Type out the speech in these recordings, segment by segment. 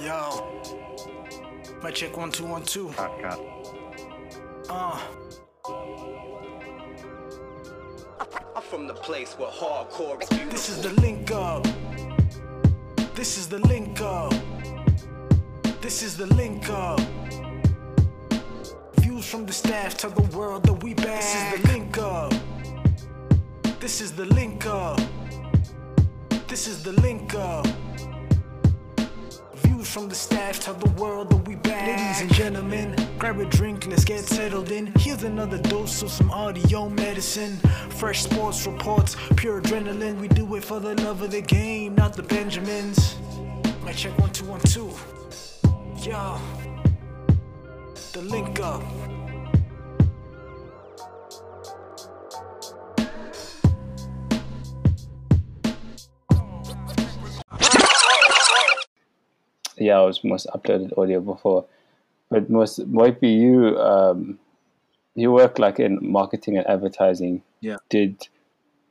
Yo. My check one two one two. Cut, cut. Uh. I'm from the place where hardcore is This is the link up. This is the link up. This is the link up. Views from the staff tell the world that we back. This is the link up. This is the link up. This is the link up. From the staff tell the world that we back. Ladies and gentlemen, grab a drink, let's get settled in. Here's another dose of some audio medicine. Fresh sports reports, pure adrenaline. We do it for the love of the game, not the Benjamins. My check one two one two. Yo, the link up. Yeah, I was most uploaded audio before. But most might be you um you work like in marketing and advertising. Yeah. Did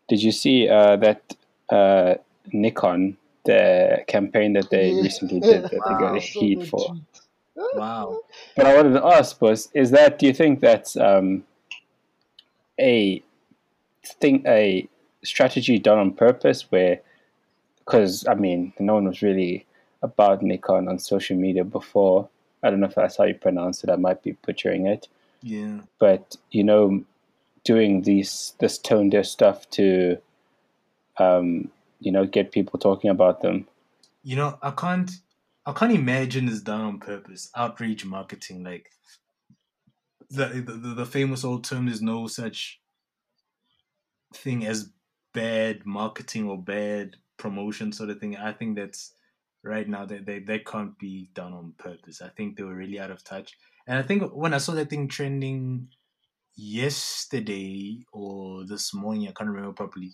did you see uh that uh Nikon the campaign that they Yeah. recently did that they got Wow. a heat for? Wow. But I wanted to ask was is that do you think that's um a thing a strategy done on purpose where because I mean no one was really about Nikon on social media before. I don't know if that's how you pronounce it. I might be butchering it, Yeah. but you know, doing these this tone deaf stuff to, um, you know, get people talking about them. You know, I can't I can't imagine it's done on purpose. Outreach marketing, like the the, the famous old term is no such thing as bad marketing or bad promotion sort of thing. I think that's right now that they, they can't be done on purpose. I think they were really out of touch. And I think when I saw that thing trending yesterday or this morning, I can't remember properly.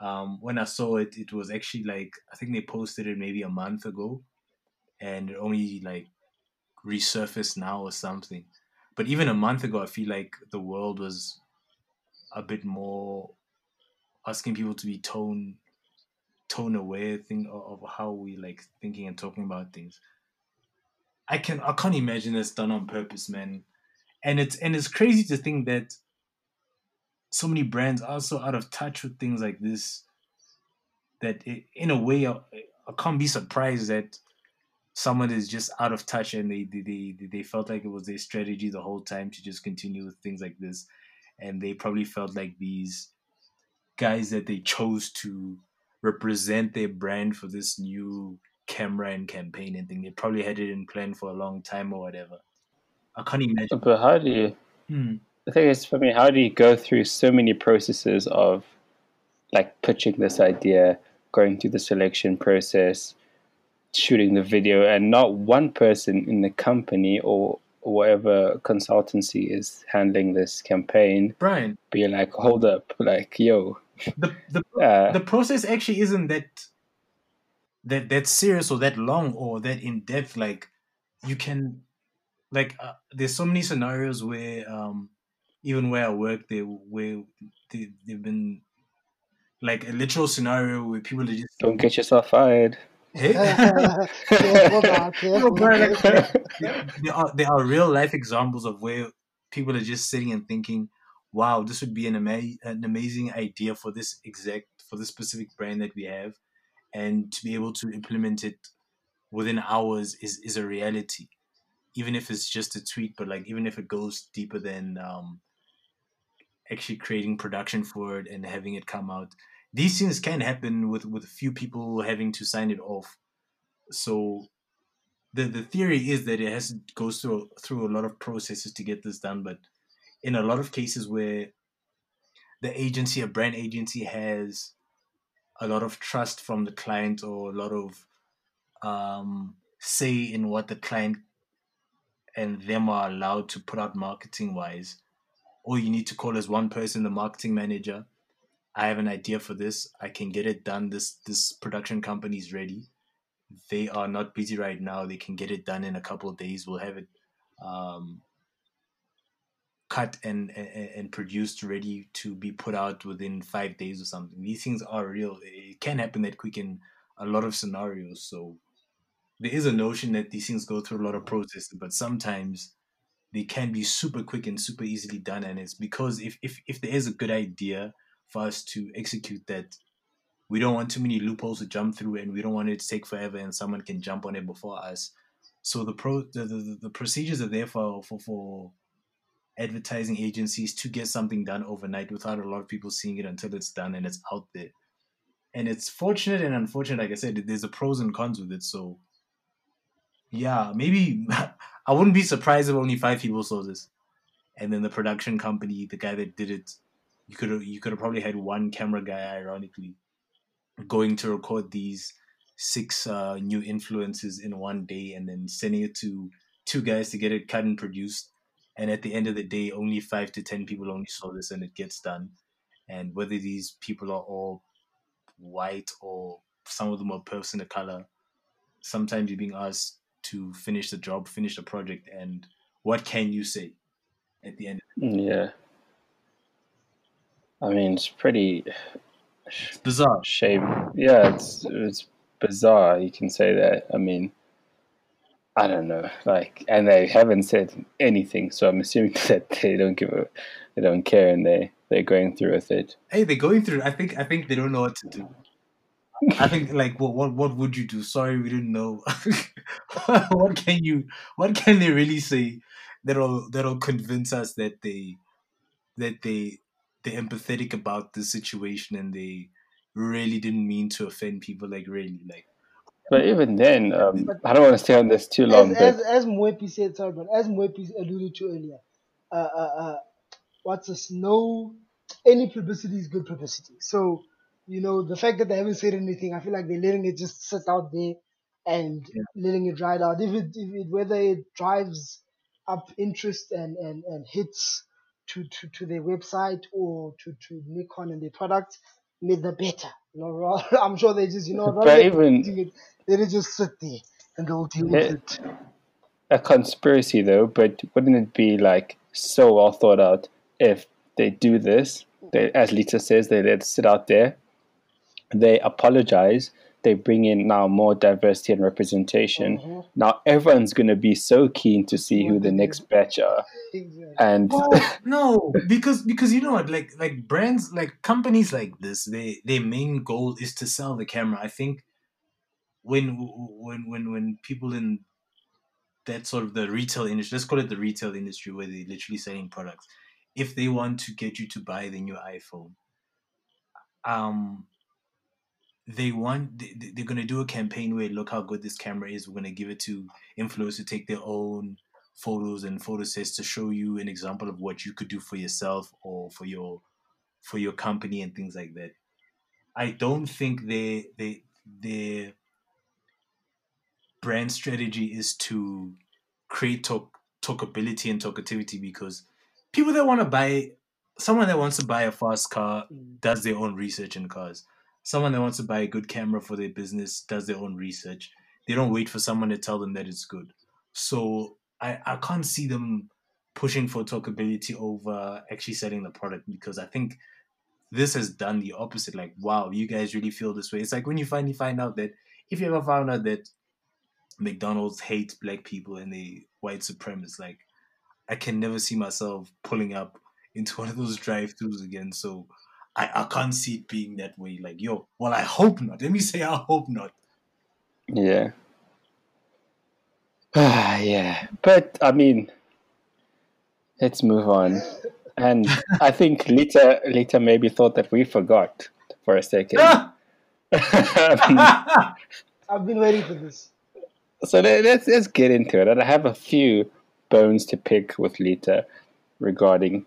Um, when I saw it, it was actually like I think they posted it maybe a month ago, and it only like resurfaced now or something. But even a month ago, I feel like the world was a bit more asking people to be tone tone aware thing of, how we like thinking and talking about things. I can I can't imagine it's done on purpose, man. And it's and it's crazy to think that so many brands are so out of touch with things like this that it, in a way I, I can't be surprised that someone is just out of touch and they they they felt like it was their strategy the whole time to just continue with things like this and they probably felt like these guys that they chose to represent their brand for this new camera and campaign and thing. They probably had it in plan for a long time or whatever. I can't imagine. But how do you? Hmm. The thing is, for me, how do you go through so many processes of like pitching this idea, going through the selection process, shooting the video, and not one person in the company or whatever consultancy is handling this campaign? Brian. Be like, hold up, like, yo, the the uh, the process actually isn't that that that serious or that long or that in depth like you can like uh, there's so many scenarios where um even where i work they where they, they've been like a literal scenario where people are just don't get yourself fired. hey careful now, No, careful. but like, there are there are real life examples of where people are just sitting and thinking, "Wow, this would be an ama- an amazing idea for this exact for this specific brand that we have," and to be able to implement it within hours is is a reality, even if it's just a tweet, But like, even if it goes deeper than um, actually creating production for it and having it come out, these things can happen with with a few people having to sign it off. So the the theory is that it has goes through through a lot of processes to get this done, but in a lot of cases where the agency, a brand agency, has a lot of trust from the client or a lot of um, say in what the client and them are allowed to put out marketing wise. All you need to call is one person, the marketing manager. I have an idea for this. I can get it done. This this production company is ready they are not busy right now. They can get it done in a couple of days. We'll have it um, cut and, and produced, ready to be put out within five days or something. These things are real. It can happen that quick in a lot of scenarios. So there is a notion that these things go through a lot of processes, but sometimes they can be super quick and super easily done. And it's because if if if there is a good idea for us to execute that, we don't want too many loopholes to jump through, and we don't want it to take forever, and someone can jump on it before us. So the pro the, the, the procedures are there for, for for advertising agencies to get something done overnight without a lot of people seeing it until it's done and it's out there. And it's fortunate and unfortunate, like I said, there's a pros and cons with it. So yeah, maybe I wouldn't be surprised if only five people saw this. And then the production company, the guy that did it, you could have you could have probably had one camera guy, ironically, going to record these six uh, new influences in one day and then sending it to two guys to get it cut and produced. And at the end of the day, only five to ten people only saw this and it gets done. And whether these people are all white or some of them are person of color, sometimes you're being asked to finish the job, finish the project, and what can you say at the end? Mm, yeah. I mean, it's pretty It's bizarre. shame. Yeah, it's it's bizarre. You can say that. I mean, I don't know. Like, and they haven't said anything, so I'm assuming that they don't give a, they don't care, and they they're going through with it. Hey, they're going through. I think. I think they don't know what to do. I think like what what what would you do? Sorry, we didn't know. what can you? What can they really say that'll that'll convince us that they that they they're empathetic about the situation and they really didn't mean to offend people? Like really, like But even then, um, I don't want to stay on this too long. as, But as, as Mwepi said, sorry, but as Mwepi alluded to earlier, uh, uh, uh, what's this? No, any publicity is good publicity. So, you know, the fact that they haven't said anything, I feel like they're letting it just sit out there and Yeah. letting it ride out. If it, if it whether it drives up interest and, and, and hits to, to, to their website or to, to Nikon and their products, made the better. You know, I'm sure they just, you know, rather But even- doing it, let just sit there and they'll deal with it. a conspiracy though, but wouldn't it be like so well thought out if they do this? They, as Lita says, they let it sit out there. They apologize. They bring in now more diversity and representation. Mhm. Now everyone's going to be so keen to see who the next batch are, Exactly. and Well, no, because because you know what, like like brands, like companies like this, they their main goal is to sell the camera. I think when when when when people in that sort of the retail industry, let's call it the retail industry, where they're literally selling products, if they want to get you to buy the new iPhone, um, they want they, they- they're gonna do a campaign where look how good this camera is. We're gonna give it to influencers to take their own photos and photo sets to show you an example of what you could do for yourself or for your for your company and things like that. I don't think they they their brand strategy is to create talk talkability and talkativity because people that want to buy someone that wants to buy a fast car Mm. does their own research in cars. Someone that wants to buy a good camera for their business does their own research. They don't wait for someone to tell them that it's good. So I, I can't see them pushing for talkability over actually selling the product because I think this has done the opposite. Like, wow, you guys really feel this way. It's like when you finally find out that if you ever found out that McDonald's hates black people and they white supremacists, like I can never see myself pulling up into one of those drive-throughs again. So I, I can't see it being that way. Like, yo, well, I hope not. Let me say I hope not. yeah, ah, yeah. But I mean, let's move on. And I think Lita Lita maybe thought that we forgot for a second. Ah! I've been waiting for this. So let- let's let's get into it. And I have a few bones to pick with Lita regarding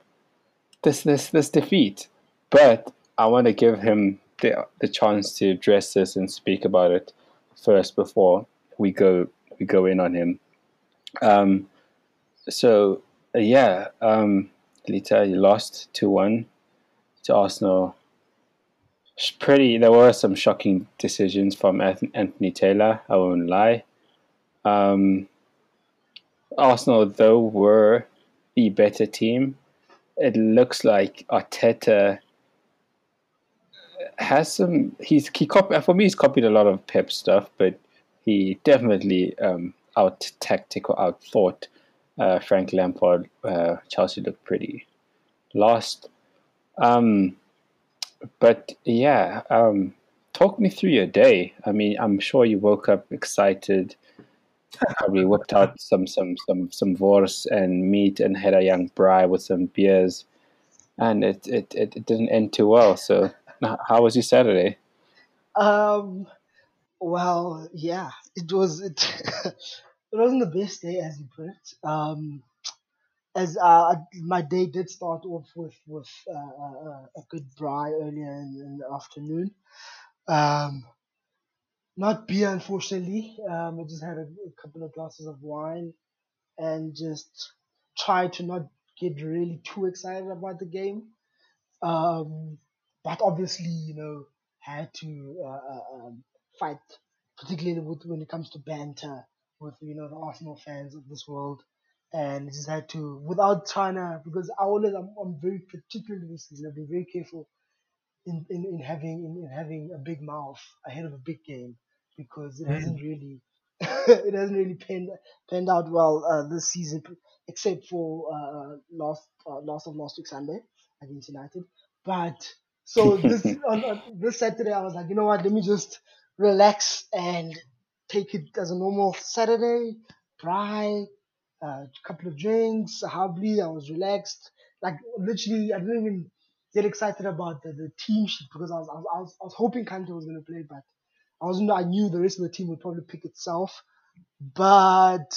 this this this defeat. But I want to give him the the chance to address this and speak about it first before we go we go in on him. Um, so yeah, um, Lita, you lost two one to Arsenal. It's pretty. There were some shocking decisions from Anthony Taylor. I won't lie. Um, Arsenal, though, were the better team. It looks like Arteta has some. He's he cop, for me. He's copied a lot of Pep stuff, but he definitely um, out tactic or out thought uh, Frank Lampard. Uh, Chelsea looked pretty lost. Um, but yeah, um, talk me through your day. I mean, I'm sure you woke up excited, probably whipped out some some some some wors and meat and had a young braai with some beers, and it it, it, it didn't end too well. So, how was your Saturday? Um, well, yeah, it was it. it wasn't the best day, as you put it. Um, as uh, my day did start off with with uh, uh, a good braai earlier in, in the afternoon. Um, not beer, unfortunately. Um, I just had a, a couple of glasses of wine and just tried to not get really too excited about the game. Um, but obviously, you know, had to uh, uh, um, fight, particularly with, when it comes to banter with you know the Arsenal fans of this world, and just had to without trying to because I always I'm, I'm very particular this season. I've been very careful in, in, in having in, in having a big mouth ahead of a big game because it hasn't really it hasn't really panned panned out well uh, this season except for uh, last uh, last of last week Sunday against United. But so this on, on this Saturday I was like, you know what, let me just relax and take it as a normal Saturday, braai, a uh, couple of drinks, habli. I was relaxed. Like literally, I didn't even get excited about the, the team sheet because I was, I was I was I was hoping Kante was gonna play, but I wasn't. I knew the rest of the team would probably pick itself. But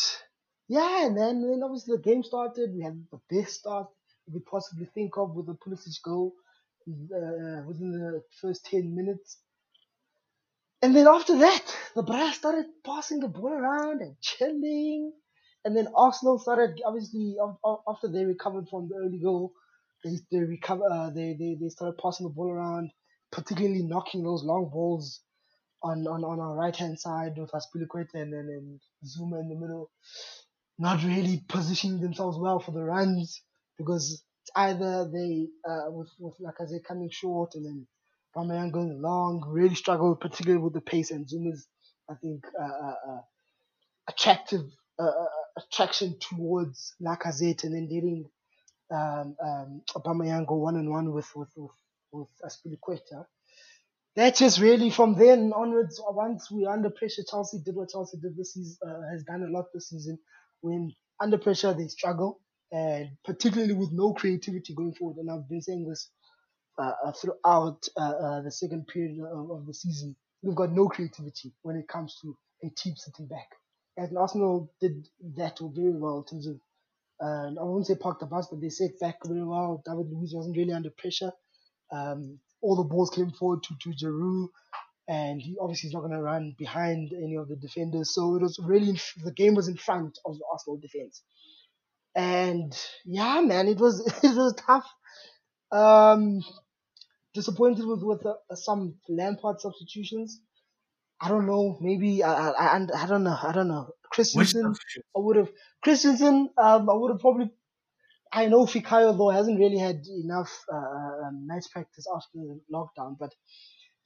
yeah, and then, then obviously the game started. We had the best start we could possibly think of with the Pulisic goal uh, within the first ten minutes. And then after that, the brass started passing the ball around and chilling. And then Arsenal started, obviously, after they recovered from the early goal, they, they recover, uh, they, they, they started passing the ball around, particularly knocking those long balls on, on, on our right hand side with Azpilicueta and then and Zouma in the middle. Not really positioning themselves well for the runs because either they, uh, with, with Lacazette coming short and then Aubameyang going long, really struggled, particularly with the pace and Zouma's, I think, uh, uh, uh attractive uh, uh, attraction towards Lacazette and then letting um, um, Aubameyang go one on one with with with, with Azpilicueta. That's just really from then onwards. Once we under pressure, Chelsea did what Chelsea did this season, uh, has done a lot this season. When under pressure, they struggle, and particularly with no creativity going forward. And I've been saying this uh, uh, throughout uh, uh, the second period of, of, the season. We've got no creativity when it comes to a team sitting back. And Arsenal did that very well in terms of, uh, I won't say park the bus, but they set back very well. David Luiz wasn't really under pressure. Um, all the balls came forward to, to Giroud, and he obviously is not going to run behind any of the defenders. So it was really, in, the game was in front of the Arsenal defense. And yeah, man, it was it was tough. Um, disappointed with with uh, some Lampard substitutions. I don't know. Maybe I I, I, I don't know. I don't know. Christensen. I would have Christensen. Um, I would have probably. I know Fikayo though hasn't really had enough uh, um, match practice after the lockdown, but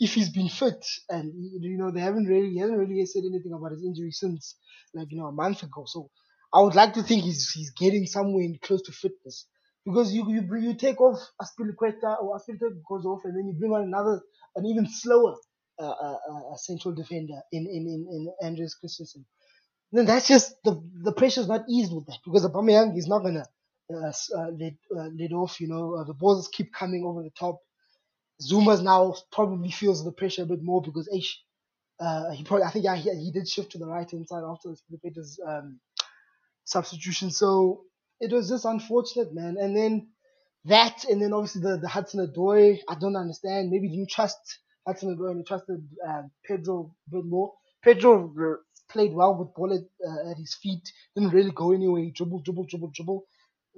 if he's been fit and you know they haven't really he hasn't really said anything about his injury since like you know a month ago. So I would like to think he's he's getting somewhere close to fitness because you you you take off Azpilicueta or Azpilicueta goes off and then you bring on another an even slower uh, uh, uh, central defender in in in, in Andreas Christensen. Then that's just the the pressure's not eased with that because Aubameyang is not gonna uh, let uh, let off. You know uh, the balls keep coming over the top. Zouma's now probably feels the pressure a bit more because Ish, uh, he probably I think yeah, he, he did shift to the right hand side after the um, substitution. So it was just unfortunate, man. And then that, and then obviously the, the Hudson Odoi, I don't understand. Maybe you trust Hudson Odoi and you trusted uh, Pedro a bit more. Pedro played well with ball at, uh, at his feet, didn't really go anywhere. He dribbled, dribbled, dribbled, dribbled.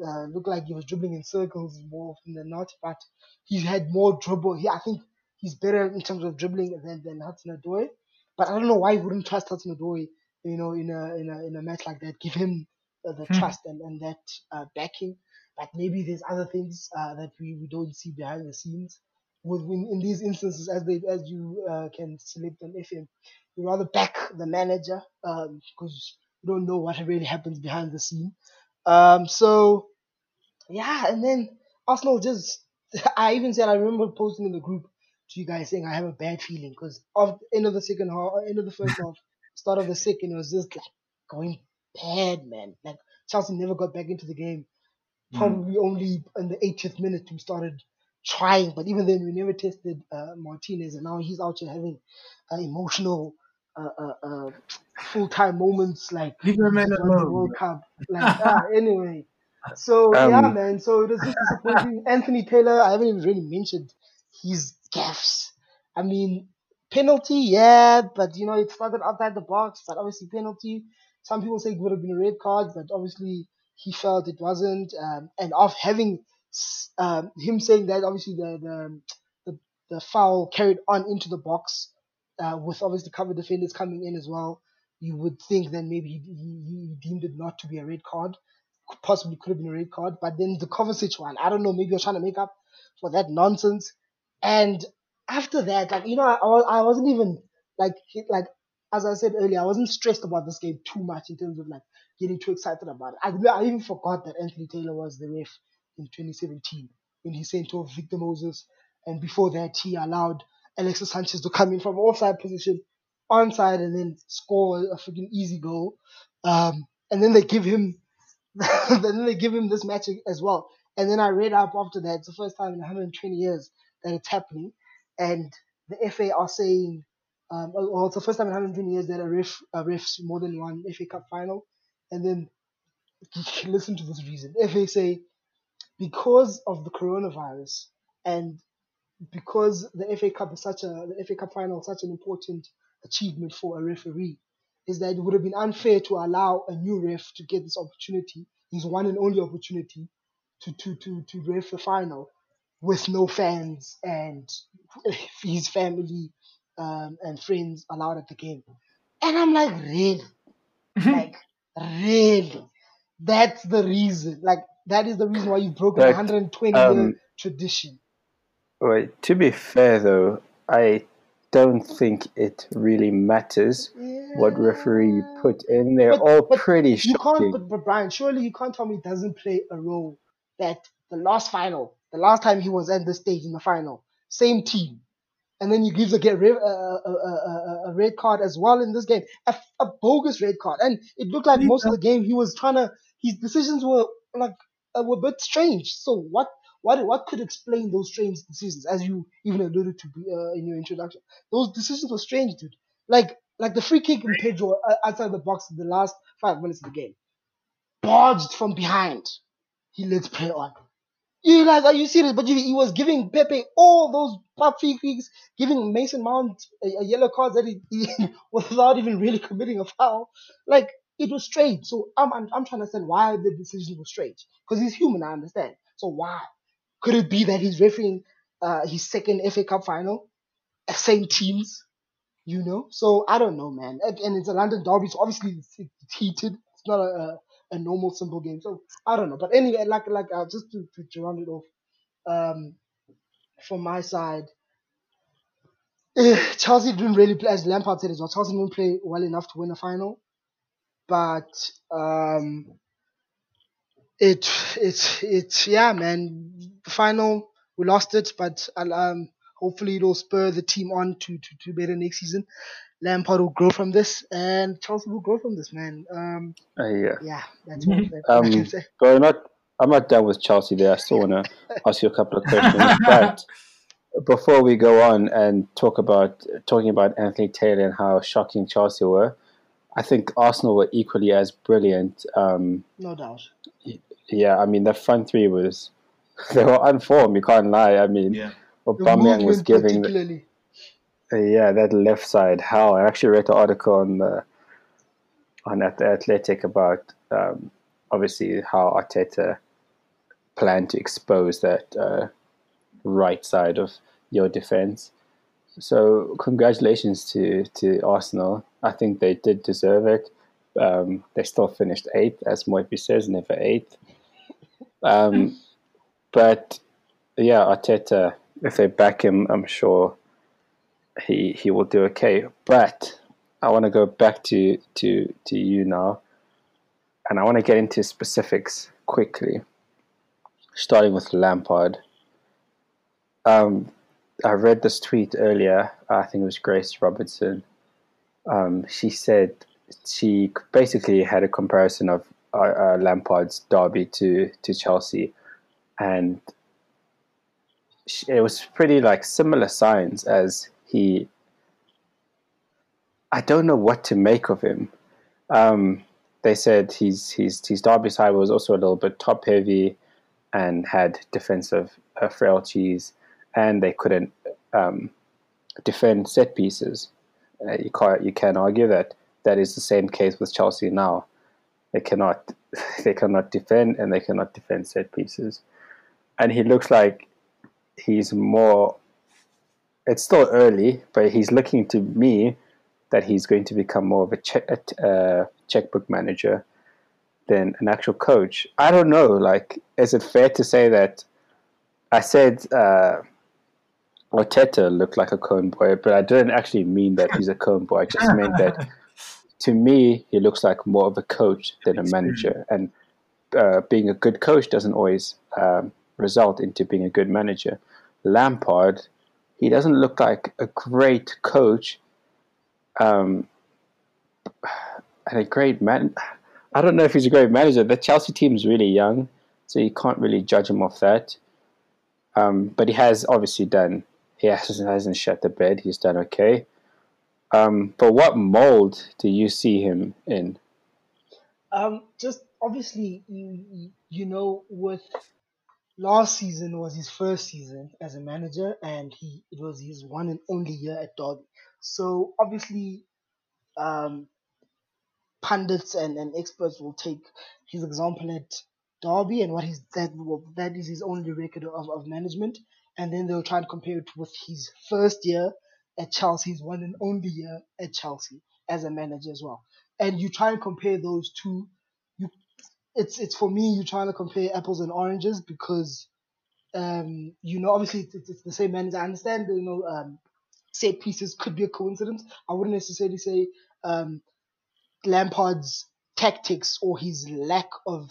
Uh, looked like he was dribbling in circles more often than not, but he had more dribble. He, I think he's better in terms of dribbling than, than Hudson Odoi. But I don't know why you wouldn't trust Hudson Odoi, you know, in a in a in a match like that. Give him the Hmm. trust and, and that uh, backing. But maybe there's other things uh, that we, we don't see behind the scenes. With in, in these instances, as they as you uh, can select on FM, you rather back the manager because you don't know what really happens behind the scene. Um, so yeah, and then Arsenal just I even said I remember posting in the group to you guys saying I have a bad feeling because of end of the second half, end of the first half, start of the second, it was just like going bad, man. Like Chelsea never got back into the game. Probably only in the 80th minute we started trying, but even then we never tested uh, Martinez, and now he's out here having uh, emotional, uh, uh, uh, full time moments like Leave the man he's the alone. World Cup. Like ah, anyway. So yeah, Um, man. So it was just disappointing. Anthony Taylor, I haven't even really mentioned his gaffes. I mean, penalty, yeah, but you know it started outside the box, but obviously penalty. Some people say it would have been a red card, but obviously he felt it wasn't. Um, and of having um, him saying that, obviously the the the, the foul carried on into the box, uh, with obviously cover defenders coming in as well. You would think then maybe he, he, he deemed it not to be a red card possibly could have been a red card. But then the Kovacic one, I don't know, maybe you're trying to make up for that nonsense. And after that, like you know, I, I wasn't even like like as I said earlier, I wasn't stressed about this game too much in terms of like getting too excited about it. I, I even forgot that Anthony Taylor was the ref in 2017 when he sent off Victor Moses, and before that he allowed Alexis Sanchez to come in from offside position, onside, and then score a freaking easy goal. Um, and then they give him then they give him this match as well. And then I read up after that. It's the first time in 120 years that it's happening. And the FA are saying, um, well, it's the first time in 120 years that a ref a refs more than one FA Cup final. And then listen to this reason. FA say because of the coronavirus and because the FA Cup is such a the FA Cup final is such an important achievement for a referee, is that it would have been unfair to allow a new ref to get this opportunity, his one and only opportunity, to to to to ref the final with no fans and his family um, and friends allowed at the game. And I'm like, really? like, really? That's the reason. Like, that is the reason why you've broken a But, 120 year um, tradition. Wait, to be fair though, I don't think it really matters what referee you put in. They're But- all but pretty You shocking. can't, but, but Brian, surely you can't tell me it doesn't play a role that the last final, the last time he was at the stage in the final, same team, and then you give the get red, uh, a, a, a, a red card as well in this game, a, a bogus red card, and it looked like most of the game he was trying to, his decisions were like uh, were a bit strange. So what? What, what could explain those strange decisions, as you even alluded to uh, in your introduction? Those decisions were strange, dude. Like like the free kick in Pedro uh, outside the box in the last five minutes of the game, barged from behind. He lets play on. You guys, are you serious? But he was giving Pepe all those free kicks, giving Mason Mount a, a yellow card that he, he without even really committing a foul. Like it was strange. So I'm I'm, I'm trying to understand why the decision was strange because he's human. I understand. So why could it be that he's refereeing uh, his second FA Cup final, same teams? You know, so I don't know, man. And it's a London derby, so obviously it's, heated. It's not a, a a normal simple game. So I don't know. But anyway, like like uh, just to, to, round it off, um, from my side, eh, Chelsea didn't really play as Lampard said as well. Chelsea didn't play well enough to win the final, but um, it it's it's yeah, man. Final we lost it, but I'll, um, hopefully it'll spur the team on to, to, to better next season. Lampard will grow from this, and Chelsea will grow from this, man. Um, Uh, yeah. yeah, that's what I Um, can say. But I'm not, I'm not done with Chelsea there. I still want to ask you a couple of questions. but before we go on and talk about talking about Anthony Taylor and how shocking Chelsea were, I think Arsenal were equally as brilliant. Um, No doubt. yeah, I mean the front three was they were unformed. You can't lie. I mean, Yeah. Aubameyang was giving the, particularly. uh, yeah that left side How I actually read the article on the on at the Athletic about um, obviously how Arteta planned to expose that uh, right side of your defense. So congratulations to to Arsenal. I think they did deserve it. Um, they still finished eighth, as Moipi says, never eighth. Um, but yeah, Arteta, if they back him, I'm sure he he will do okay. But I want to go back to to to you now, and I want to get into specifics quickly, starting with Lampard. Um, I read this tweet earlier. I think it was Grace Robertson. Um, she said she basically had a comparison of uh, uh, Lampard's derby to to Chelsea, and she, it was pretty like similar signs as he. I don't know what to make of him. Um, they said his his his derby side was also a little bit top heavy, and had defensive uh, frailties, and they couldn't um, defend set pieces. Uh, you can't you can argue that that is the same case with Chelsea now. They cannot they cannot defend and they cannot defend set pieces, and he looks like he's more. It's still early, but he's looking to me that he's going to become more of a, check, a checkbook manager than an actual coach. I don't know. Like, is it fair to say that I said uh, Arteta looked like a cone boy, but I didn't actually mean that he's a cone boy. I just meant that to me, he looks like more of a coach than a manager. And uh, being a good coach doesn't always um, result into being a good manager. Lampard, he doesn't look like a great coach um, and a great man. I don't know if he's a great manager. The Chelsea team is really young, so you can't really judge him off that. Um, but he has obviously done. He hasn't, shut the bed. He's done okay. Um, but what mold do you see him in? Um, just obviously, you you know, with last season was his first season as a manager, and he it was his one and only year at Derby. So obviously, um, pundits and, and experts will take his example at Derby and what he's that that is his only record of, of management, and then they'll try and compare it with his first year at Chelsea, his one and only year at Chelsea as a manager as well. And you try and compare those two. You, it's it's for me. You're trying to compare apples and oranges because, um, you know, obviously it's, it's the same manager. I understand, you know, um, set pieces could be a coincidence. I wouldn't necessarily say um, Lampard's tactics or his lack of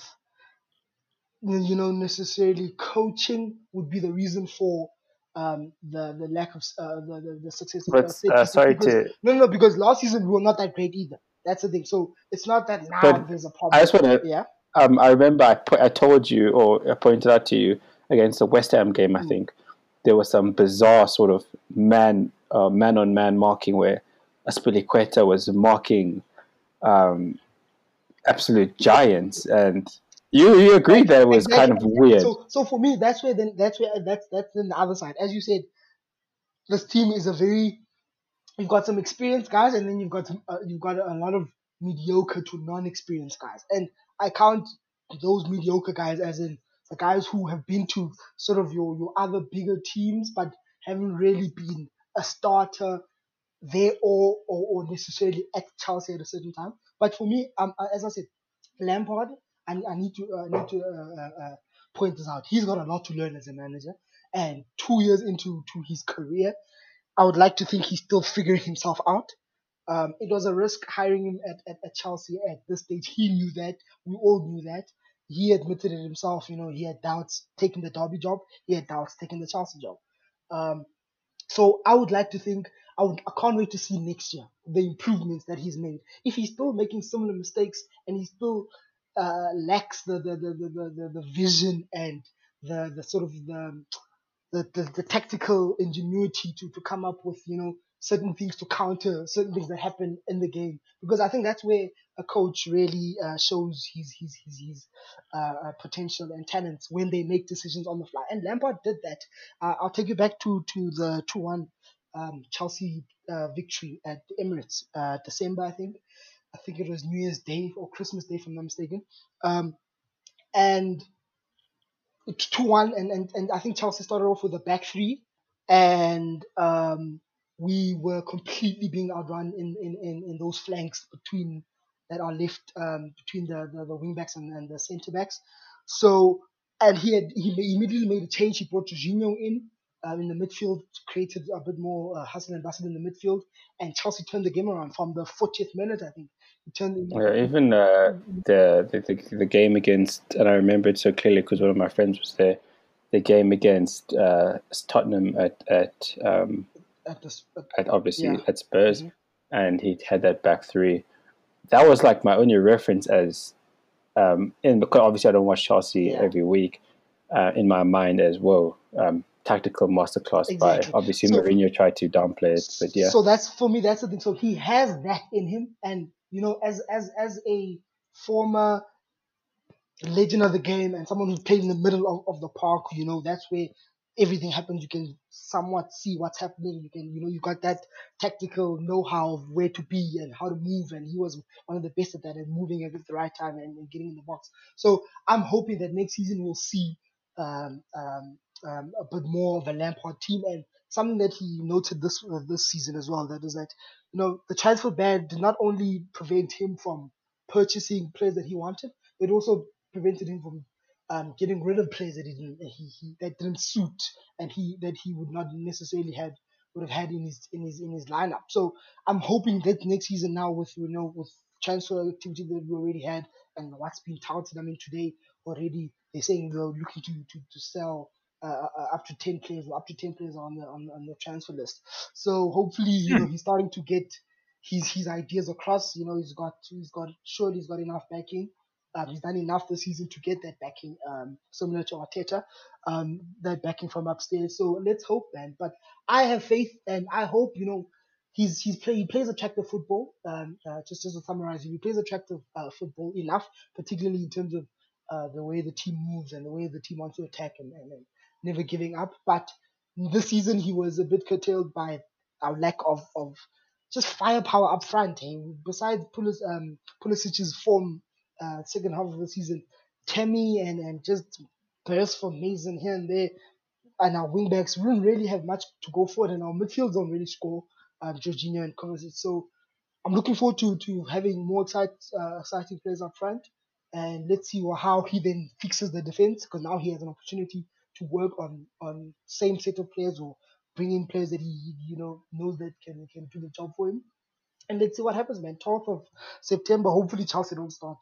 you know necessarily coaching would be the reason for um, the the lack of uh, the, the, the success. But uh, sorry because, to no no because last season we were not that great either. That's the thing. So it's not that now But there's a problem. I just want to. yeah. Um, I remember I put, I told you or I pointed out to you against the West Ham game. I Mm. think there was some bizarre sort of man uh, man on man marking where Azpilicueta was marking um, absolute giants, and you you agreed that it was kind of weird. So, so for me, that's where then that's where that's that's then the other side. As you said, this team is a very you've got some experienced guys, and then you've got some, uh, you've got a lot of mediocre to non-experienced guys, and I count those mediocre guys as in the guys who have been to sort of your your other bigger teams, but haven't really been a starter there or, or, or necessarily at Chelsea at a certain time. But for me, um, uh, as I said, Lampard, I, I need to uh, need to uh, uh, uh, point this out. He's got a lot to learn as a manager, and two years into to his career, I would like to think he's still figuring himself out. Um, it was a risk hiring him at, at, at Chelsea at this stage. He knew that. We all knew that. He admitted it himself. You know, he had doubts taking the Derby job. He had doubts taking the Chelsea job. Um, so I would like to think I would I can't wait to see next year the improvements that he's made. If he's still making similar mistakes and he's still uh, lacks the the, the, the, the, vision and the, the sort of the, the, the, the tactical ingenuity to, to come up with you know certain things to counter certain things that happen in the game because I think that's where a coach really uh, shows his his his, his uh, uh, potential and talents when they make decisions on the fly. And Lampard did that. Uh, I'll take you back to to the two one um, Chelsea uh, victory at the Emirates, uh, December I think. I think it was New Year's Day or Christmas Day, if I'm not mistaken. Um, and two one, and, and and I think Chelsea started off with a back three, and um, we were completely being outrun in, in, in, in those flanks between that are left um, between the, the, the wing backs and, and the centre backs. So and he had he immediately made a change. He brought Jorginho in uh, in the midfield, created a bit more uh, hustle and bustle in the midfield, and Chelsea turned the game around from the 40th minute, I think. Yeah, even uh, the, the the game against, and I remember it so clearly because one of my friends was there. The game against uh, Tottenham at at um, at the, at, obviously Yeah. at Spurs, Mhm. and he had that back three. That was like my only reference as, um, in because obviously I don't watch Chelsea Yeah. every week. Uh, in my mind as well, um, tactical masterclass Exactly. by obviously So- Mourinho tried to downplay it, but yeah, So that's for me. That's the thing. So he has that in him, and you know, as as as a former legend of the game and someone who played in the middle of, of the park, you know, that's where everything happens. You can somewhat see what's happening. You can, you know, you got that tactical know-how of where to be and how to move. And he was one of the best at that and moving at the right time and, and getting in the box. So I'm hoping that next season we'll see um, um, um, a bit more of a Lampard team and something that he noted this uh, this season as well. That is that you know the transfer ban did not only prevent him from purchasing players that he wanted, but it also prevented him from um, getting rid of players that didn't he, he that didn't suit and he that he would not necessarily had would have had in his in his in his lineup. So I'm hoping that next season now with you know with transfer activity that we already had and what's been touted. I mean today already they're saying they're looking to to, to sell uh, uh, up to ten players or up to ten players on the on, on the transfer list. So hopefully you know he's starting to get his his ideas across. You know he's got he's got surely he's got enough backing. Um, he's done enough this season to get that backing, um, similar to Arteta, um, that backing from upstairs. So let's hope, man. But I have faith, and I hope you know he's he's play, he plays attractive football. Um, uh, just just to summarize, he plays attractive uh, football enough, particularly in terms of uh, the way the team moves and the way the team wants to attack and, and, and never giving up. But this season he was a bit curtailed by our lack of, of just firepower up front. Hey, besides Pulis, um, Pulisic's form uh, second half of the season, Tammy and, and just bursts from Mason here and there. And our wingbacks we don't really have much to go for, and our midfields don't really score. Um, Jorginho and Kovacic. So I'm looking forward to to having more excite, uh, exciting players up front, and let's see how he then fixes the defense because now he has an opportunity to work on on same set of players or bring in players that he you know knows that can can do the job for him. And let's see what happens, man. 12th of September. Hopefully Chelsea don't start.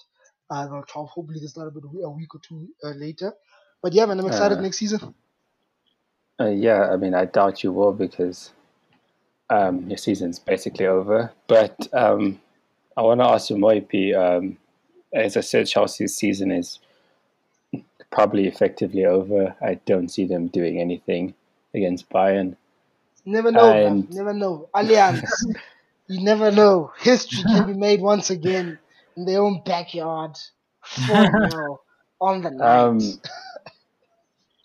Uh, no, 12. Hopefully they start a bit a week or two uh, later. But yeah, man, I'm excited Uh, next season. Uh, yeah, I mean, I doubt you will because um, your season's basically over. But um, I want to ask you, Moipi, um, as I said, Chelsea's season is probably effectively over. I don't see them doing anything against Bayern. Never know, man. and- Never know. Allianz. you never know. History can be made once again in their own backyard. 4 on the night. Um,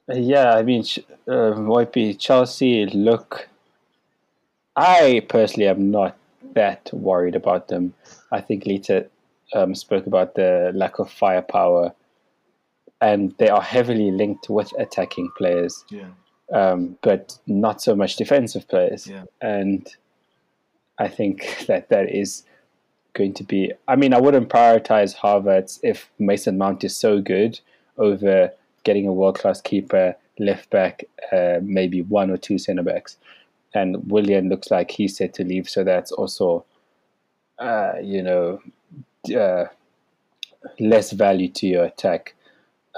yeah, I mean, uh, Moipi, Chelsea look. I personally am not that worried about them. I think Lita um, spoke about the lack of firepower, and they are heavily linked with attacking players, Yeah. um, but not so much defensive players. Yeah. And I think that that is going to be. I mean, I wouldn't prioritize Havertz if Mason Mount is so good over getting a world class keeper, left back, uh, maybe one or two centre backs. And Willian looks like he's set to leave, so that's also, uh, you know, uh, less value to your attack.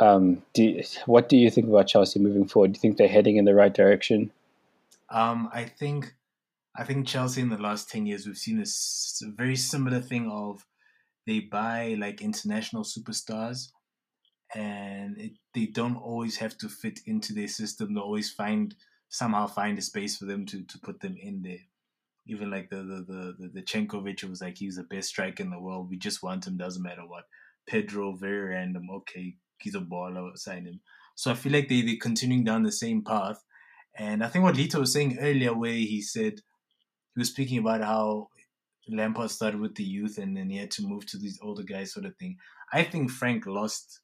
Um, do you- what do you think about Chelsea moving forward? Do you think they're heading in the right direction? Um, I think, I think Chelsea in the last ten years we've seen this very similar thing of they buy like international superstars, and it, they don't always have to fit into their system. They always find somehow find a space for them to to put them in there. Even like the the the the, Chenkovic was like he's the best striker in the world. We just want him, doesn't matter what. Pedro, very random. Okay, he's a baller. Sign him. So I feel like they they're continuing down the same path. And I think what Lito was saying earlier, where he said he was speaking about how Lampard started with the youth and then he had to move to these older guys, sort of thing. I think Frank lost.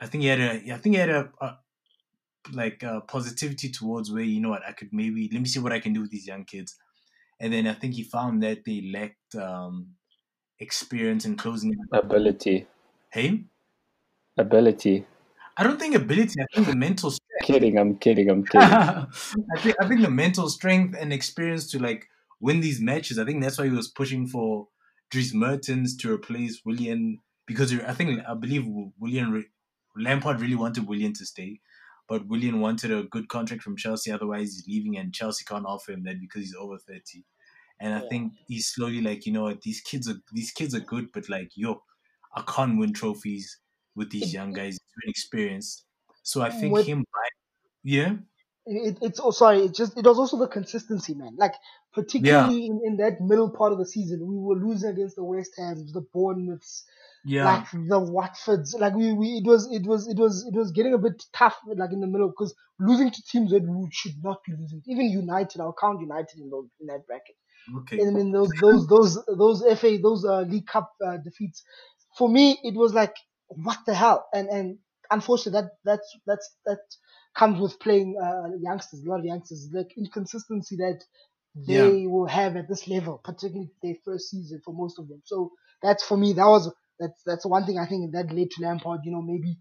I think he had a. I think he had a, a like uh, positivity towards where you know what I could maybe let me see what I can do with these young kids, and then I think he found that they lacked um, experience in closing. Ability, Hey, ability. I don't think ability. I think the mental strength. kidding. I'm kidding. I'm kidding. I think I think the mental strength and experience to like win these matches. I think that's why he was pushing for Dries Mertens to replace Willian because I think I believe Willian Lampard really wanted Willian to stay, but Willian wanted a good contract from Chelsea. Otherwise, he's leaving, and Chelsea can't offer him that because he's over thirty. And I Yeah. think he's slowly like, you know what, these kids are these kids are good, but like, yo, I can't win trophies with these young guys. It's too inexperienced. So I think With- him yeah. it, it's oh sorry it just it was also the consistency man like particularly in, in that middle part of the season we were losing against the west hams the bournemouths Yeah. like the watfords like we, we it was it was it was it was getting a bit tough like in the middle because losing to teams that we should not be losing even united i'll count united in those in that bracket okay. and mean those those those those FA those uh, League Cup uh, defeats. For me, it was like what the hell, and and unfortunately that that's that's that comes with playing uh, youngsters, a lot of youngsters, the inconsistency that they will have at this level, particularly their first season for most of them. So that's for me, that was that's that's one thing I think that led to Lampard. You know, maybe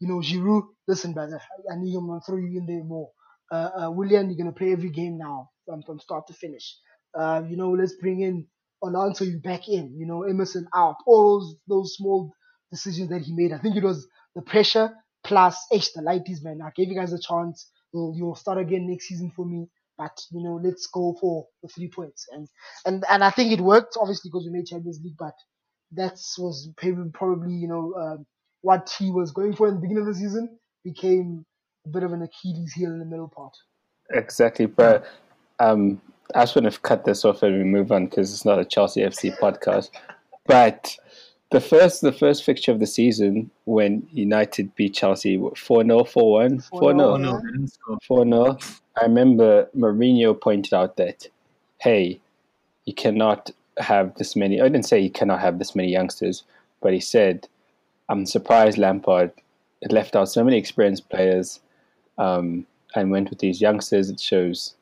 you know Giroud. Listen, brother, I need him. to throw you in there more. Uh, uh, Willian, you're gonna play every game now from from start to finish. Uh, you know, let's bring in Alonso you back in. You know, Emerson out. All those those small decisions that he made. I think it was the pressure plus H the lighties man. I gave you guys a chance. You'll you'll start again next season for me. But you know, let's go for the three points. And and and I think it worked obviously because we made Champions League. But that was probably you know um, what he was going for in the beginning of the season became a bit of an Achilles heel in the middle part. Exactly, but um, I just want to cut this off and we move on because it's not a Chelsea FC podcast. But the first, the first fixture of the season when United beat Chelsea, four 0 four one, four 0 Oh no, they didn't score. 4 0. I remember Mourinho pointed out that, hey, you cannot have this many. I didn't say you cannot have this many youngsters, but he said, I'm surprised Lampard left out so many experienced players um, and went with these youngsters. It shows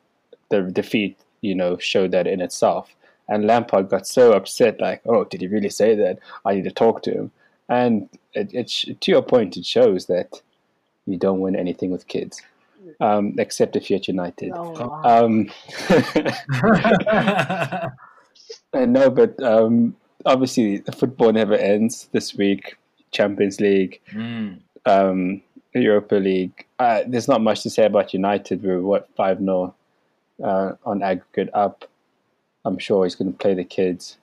the defeat, you know, showed that in itself. And Lampard got so upset, like, oh, did he really say that? I need to talk to him. And it, it sh- to your point, it shows that you don't win anything with kids, um, except if you're at United. Oh, wow. Um, I know, but um, obviously the football never ends. This week, Champions League, Mm. um, Europa League. Uh, there's not much to say about United. We're what five 0 uh, on aggregate up. I'm sure he's going to play the kids.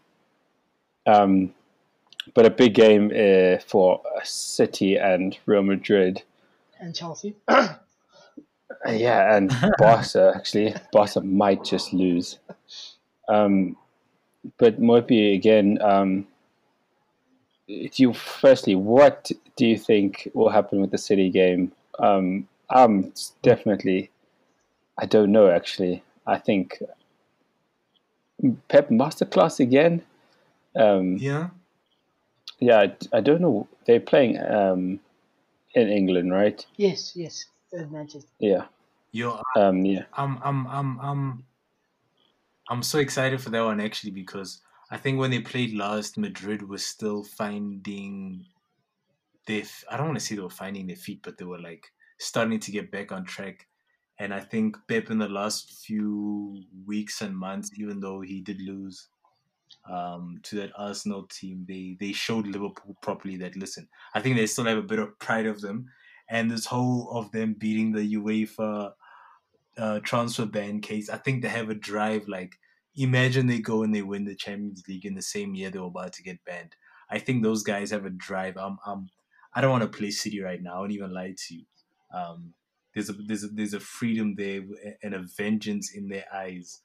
Um, but a big game uh, for City and Real Madrid. and Chelsea. Yeah, and Barca actually. Barca might just lose. Um, but Moepi again. Um, do you firstly, what do you think will happen with the City game? Um, I'm definitely. I don't know actually. I think Pep masterclass again. Um, Yeah. yeah, I, I don't know. They're playing um, in England, right? Yes, yes, uh, Manchester. Yeah, Yo, um, yeah. I'm I'm I'm I'm I'm so excited for that one actually because I think when they played last, Madrid was still finding their I don't want to say they were finding their feet, but they were like starting to get back on track. And I think Pep in the last few weeks and months, even though he did lose um, to that Arsenal team, they they showed Liverpool properly that listen, I think they still have a bit of pride of them, and this whole of them beating the UEFA uh, transfer ban case, I think they have a drive. Like, imagine they go and they win the Champions League in the same year they were about to get banned. I think those guys have a drive. I'm, I'm, I don't want to play City right now. I won't even lie to you. Um, there's a there's a, there's a freedom there and a vengeance in their eyes.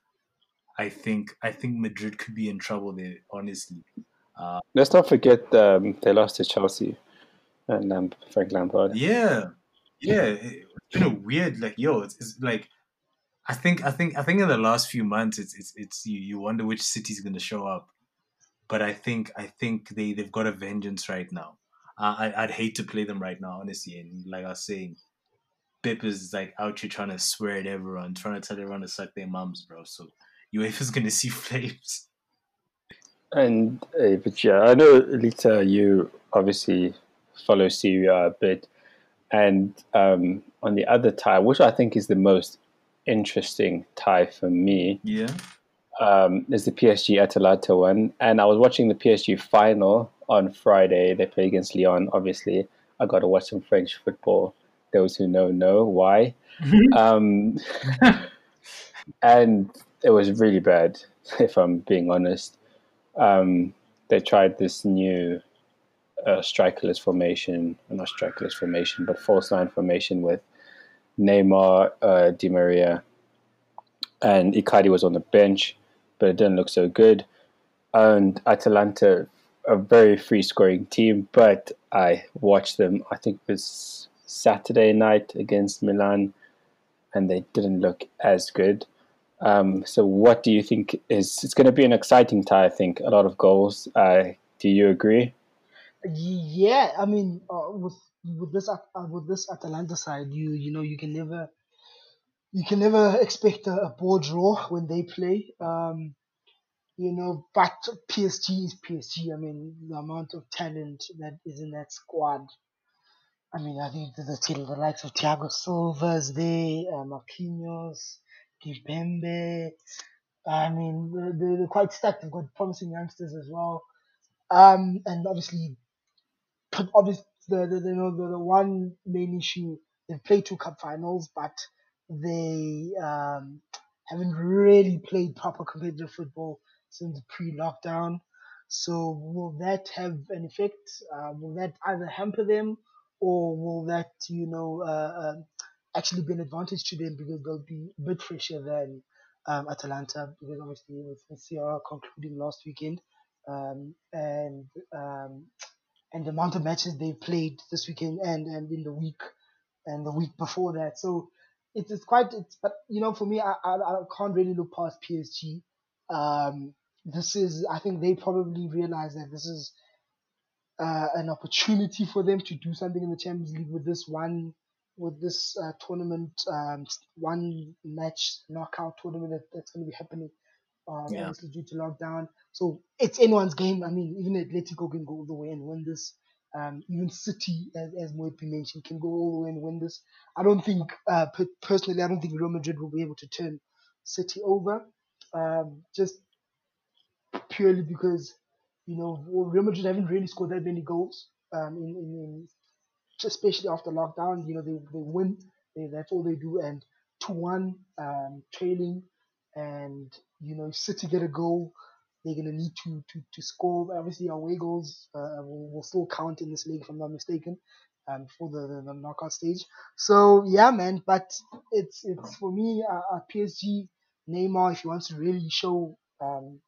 I think I think Madrid could be in trouble there. Honestly, Let's not forget um, they lost to Chelsea and Lamp- Frank Lampard. Yeah, yeah. it- It's been a weird, like, yo, it's, it's like, I think, I think, I think in the last few months, it's, it's, it's you, you wonder which city's going to show up, but I think, I think they, they've got a vengeance right now. Uh, I, I'd hate to play them right now, honestly. And like I was saying, Pip is like out here trying to swear at everyone, trying to tell everyone to suck their mums, bro. So UEFA's going to see flames. And uh, but yeah, I know Lita, you obviously follow Syria a bit. and um, on the other tie, which I think is the most interesting tie for me, Yeah. um, is the PSG Atalanta one. And I was watching the PSG final on Friday. They play against Lyon. Obviously, I got to watch some French football. Those who know know why. um, and it was really bad, if I'm being honest. Um, they tried this new uh, strikerless formation, not strikerless formation, but false nine formation with Neymar, uh, Di Maria, and Icardi was on the bench, but it didn't look so good. And Atalanta, a very free scoring team, but I watched them, I think it was Saturday night against Milan, and they didn't look as good. Um, so, what do you think is? It's going to be an exciting tie. I think a lot of goals. Uh, do you agree? Yeah, I mean, uh, with with this uh, with this Atalanta side, you you know you can never you can never expect a, a bore draw when they play. Um, you know, but PSG is PSG. I mean, the amount of talent that is in that squad. I mean, I think the, the, likes of Thiago Silva is there, uh, Marquinhos, Kimpembe. I mean, they're, they're quite stacked. They've got promising youngsters as well. Um, and obviously, obviously, the, the, the, you know, the, the one main issue, they've played two cup finals, but they um, haven't really played proper competitive football since pre-lockdown. So will that have an effect? Uh, will that either hamper them, or will that, you know, uh, um actually be an advantage to them because they'll be a bit fresher than um, Atalanta because obviously with the Serie A concluding last weekend um, and um, and the amount of matches they played this weekend and, and in the week and the week before that. So it's, it's quite it's but you know for me I, I, I can't really look past PSG. Um, this is I think they probably realize that this is uh, an opportunity for them to do something in the Champions League with this one with this uh, tournament um, one match knockout tournament that, that's going to be happening um, Yeah. obviously due to lockdown. So it's anyone's game. I mean, even Atletico can go all the way and win this. Um, even City, as, as Moepi mentioned, can go all the way and win this. I don't think, uh, per- personally, I don't think Real Madrid will be able to turn City over. Um, just purely because, you know, Real Madrid haven't really scored that many goals um, in, in, especially after lockdown. You know, they, they win. They, that's all they do. And 2 1 um, trailing. And, you know, City get a goal, they're going to need to, to, to score. Obviously, away goals uh, will, will still count in this league, if I'm not mistaken, um, for the, the, the knockout stage. So, yeah, man. But it's, it's for me, uh, uh, PSG, Neymar, if he wants to really show um,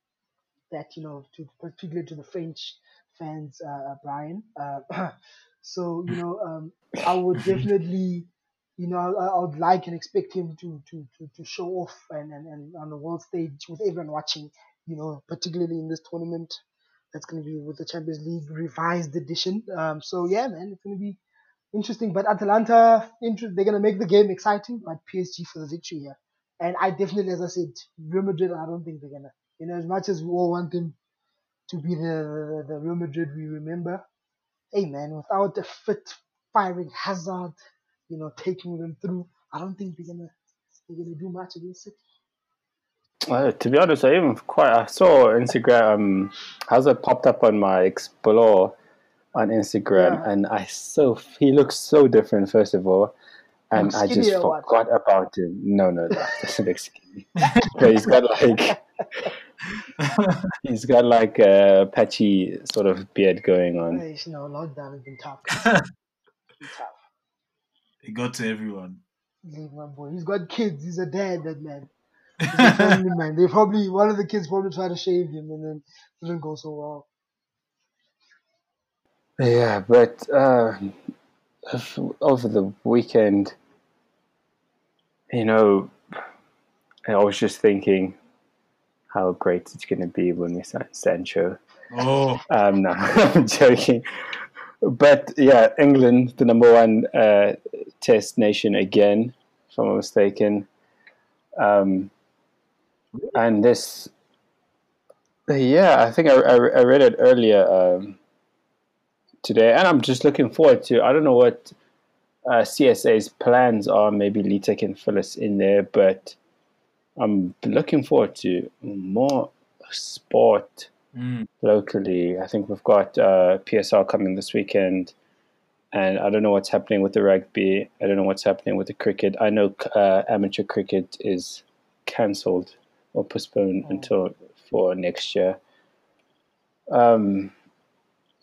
that, you know, to particularly to the French fans, uh, uh, Brian. Uh, so, you know, um, I would definitely, you know, I, I would like and expect him to to to, to show off and, and, and on the world stage with everyone watching, you know, particularly in this tournament that's going to be with the Champions League revised edition. Um, so yeah, man, it's going to be interesting. But Atalanta, inter- they're going to make the game exciting, but PSG for the victory here. And I definitely, as I said, Real Madrid, I don't think they're going to, you know, as much as we all want them to be the, the, the Real Madrid we remember, hey man, without a fit, firing Hazard, you know, taking them through, I don't think they're gonna they're gonna do much against City. Uh, to be honest, I even quite I saw Instagram um, Hazard popped up on my explore on Instagram, Yeah. and I so he looks so different. First of all, and I just or what? forgot about him. No, no, that doesn't look skinny. but he's got like he's got like a patchy sort of beard going on. Hey, you know, lockdown has been tough. Been tough. It got to everyone. Leave my boy. He's got kids. He's a dad, that man. He's a family man. They probably one of the kids probably tried to shave him and then it didn't go so well. Yeah, but uh, over the weekend, you know, I was just thinking how great it's going to be when we sign Sancho. Oh, Um, no, I'm joking. But yeah, England, the number one uh, test nation again, if I'm not mistaken. Um, and this, yeah, I think I, I, I read it earlier um, today, and I'm just looking forward to. I don't know what uh, CSA's plans are maybe Lita can fill us in there, but I'm looking forward to more sport Mm. locally. I think we've got uh, PSL coming this weekend, and I don't know what's happening with the rugby. I don't know what's happening with the cricket. I know uh, amateur cricket is cancelled or postponed until for next year. Um,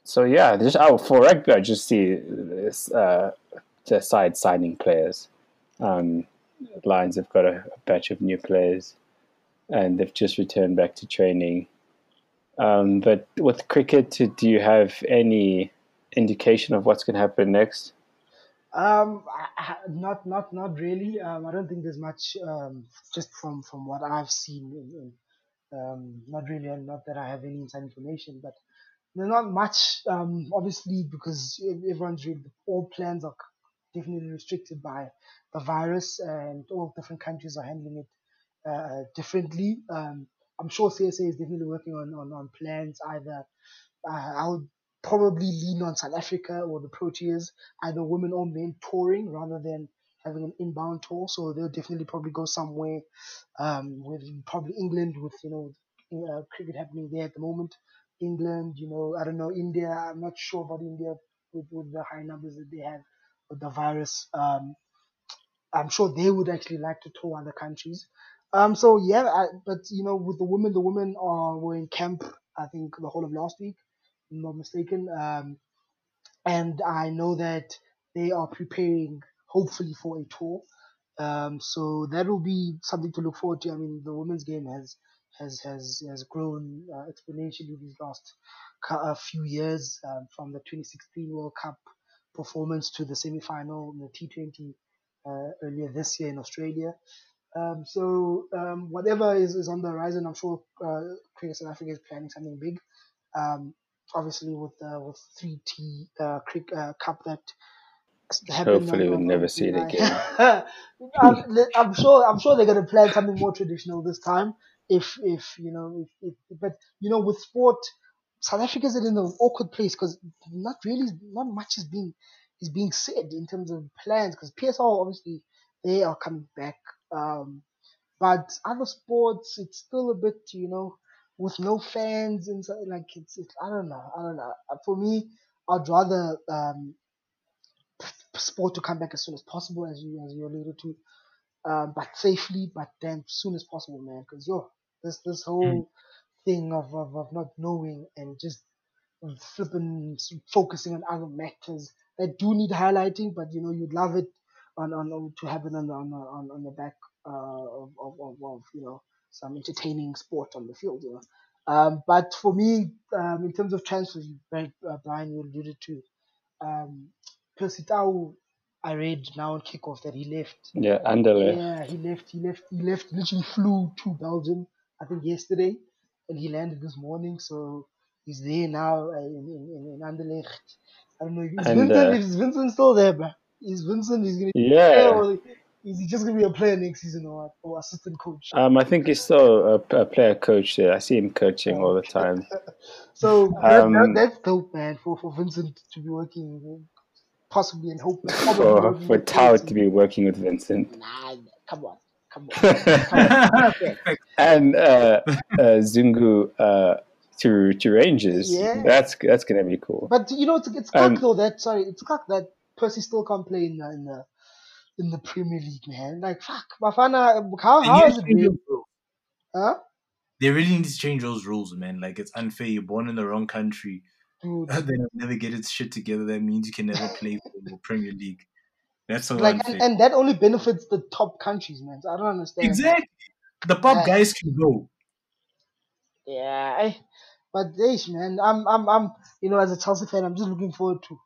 so yeah, just oh, for rugby, I just see this uh, the side signing players. Um, Lions have got a, a batch of new players, and they've just returned back to training. Um, but with cricket, do you have any indication of what's going to happen next? Um, not not not really. Um, I don't think there's much. Um, just from from what I've seen, um, not really, and not that I have any inside information, but there's not much. Um, obviously, because everyone's all plans are definitely restricted by the virus, and all different countries are handling it uh, differently. Um, I'm sure CSA is definitely working on on, on plans. Either uh, I would probably lean on South Africa or the Proteas, either women or men touring rather than having an inbound tour. So they'll definitely probably go somewhere um, with probably England with you know uh, cricket happening there at the moment. England, you know, I don't know India. I'm not sure about India with, with the high numbers that they have the virus. Um, I'm sure they would actually like to tour other countries. Um, so yeah, I, but you know, with the women, the women are were in camp. I think the whole of last week, I'm not mistaken. Um, and I know that they are preparing, hopefully, for a tour. Um, so that will be something to look forward to. I mean, the women's game has has has has grown uh, exponentially these last a few years, um, from the 2016 World Cup performance to the semi-final in the T20 uh, earlier this year in Australia. Um, so um, whatever is, is on the horizon, I'm sure uh, Cricket South Africa is planning something big. Um, obviously, with uh, with 3T uh, cricket uh, Cup that. Hopefully, we'll never see it again. I'm, I'm sure. I'm sure they're gonna plan something more traditional this time. If if you know, if, if but you know, with sport, South Africa's in an awkward place because not really, not much is being is being said in terms of plans. Because PSL obviously they are coming back, um, but other sports it's still a bit, you know, with no fans and so, like it's, it's I don't know, I don't know. Uh, For me, I'd rather um, sport to come back as soon as possible, as you as you alluded to, um, but safely, but then soon as possible, man. Because yo, this this whole thing of, of of not knowing and just flipping focusing on other matters that do need highlighting, but you know you'd love it on on, to happen on the on on, on the back uh, of, of, of of you know some entertaining sport on the field, you know. Um, but for me, um, in terms of transfers, Brian, uh, Brian, you alluded to, um, Percy Tau, I read now on kickoff that he left. Yeah, Anderlecht. Yeah, he left. He left. He left. Literally flew to Belgium. I think yesterday, and he landed this morning. So he's there now uh, in in, in Anderlecht. I don't know. Is And, Vincent? uh, is Vincent still there, bro? Is Vincent? Is gonna be Yeah. or is he just gonna be a player next season or? Or assistant coach? Um, I think he's still a, a player coach there. I see him coaching all the time. So that, Um, that, that's dope, man. For for Vincent to be working, possibly and hope For for Tau to be working with Vincent Nah, come on, come on. And uh, uh, Zungu uh, to to Rangers. Yeah. That's that's gonna be cool. But you know, it's it's Um, cock though that sorry, it's cock that Percy still can't play in the in the, in the Premier League, man. Like fuck, Bafana, how They how need it change been? Huh? They really need to change those rules, man. Like it's unfair. You're born in the wrong country, Dude, then never get its shit together. That means you can never play for the Premier League. That's so like unfair. and, and that only benefits the top countries, man. So I don't understand. exactly. The pop Yeah. guys can go. Yeah, I, but ish, man, I'm I'm I'm you know as a Chelsea fan, I'm just looking forward to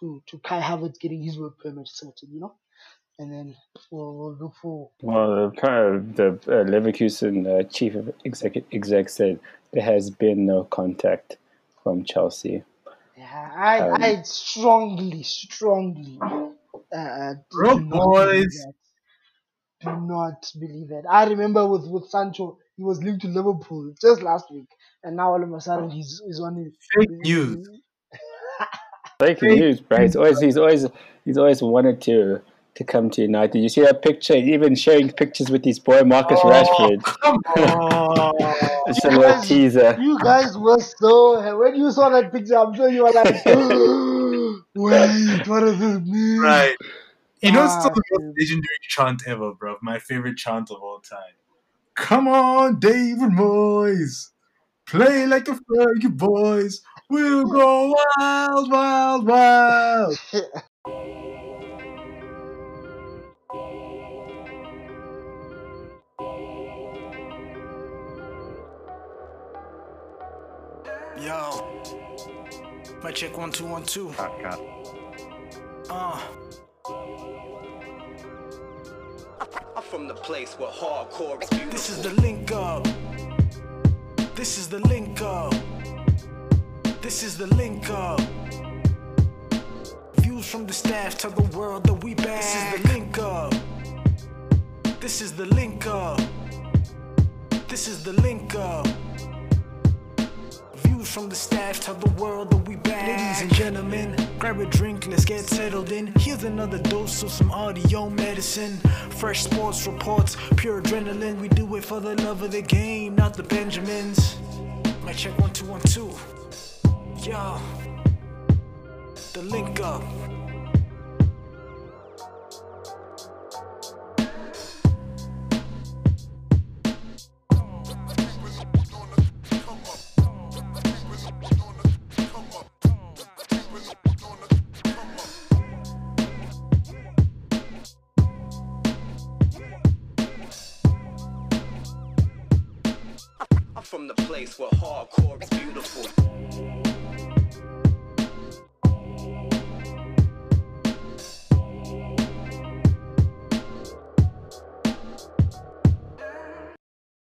to to Kai Havertz getting his work permit sorted, you know, and then we'll, we'll look for Well, the, kind of the uh, Leverkusen uh, chief of exec, exec said there has been no contact from Chelsea. Yeah, I, Um, I strongly, strongly uh, do Rock not believe boys. Do not believe that. I remember with, with Sancho, he was linked to Liverpool just last week, and now all of a sudden he's he's on his Fake news. Breaking news, bro. He's always he's always he's always wanted to to come to United. You see that picture? Even sharing pictures with his boy Marcus Oh, Rashford. Come on. It's You a little teaser. You guys were so when you saw that picture, I'm sure you were like, wait, what does this mean? right. You know, it's still the most legendary chant ever, bro. My favorite chant of all time. Come on, David Moyes. Play like the Fergie boys. We'll go wild, wild, wild. Yo. My check one two one two. Uh. I'm from the place where hardcore is beautiful. This is the link up. This is the link up. This is the link up. Views from the staff tell the world that we back. This is the link up. This is the link up. This is the link up. From the staff tell the world that we back. Ladies and gentlemen, grab a drink, let's get settled in. Here's another dose of some audio medicine. Fresh sports reports, pure adrenaline. We do it for the love of the game, not the Benjamins. My check one two one two. Yo, the link up.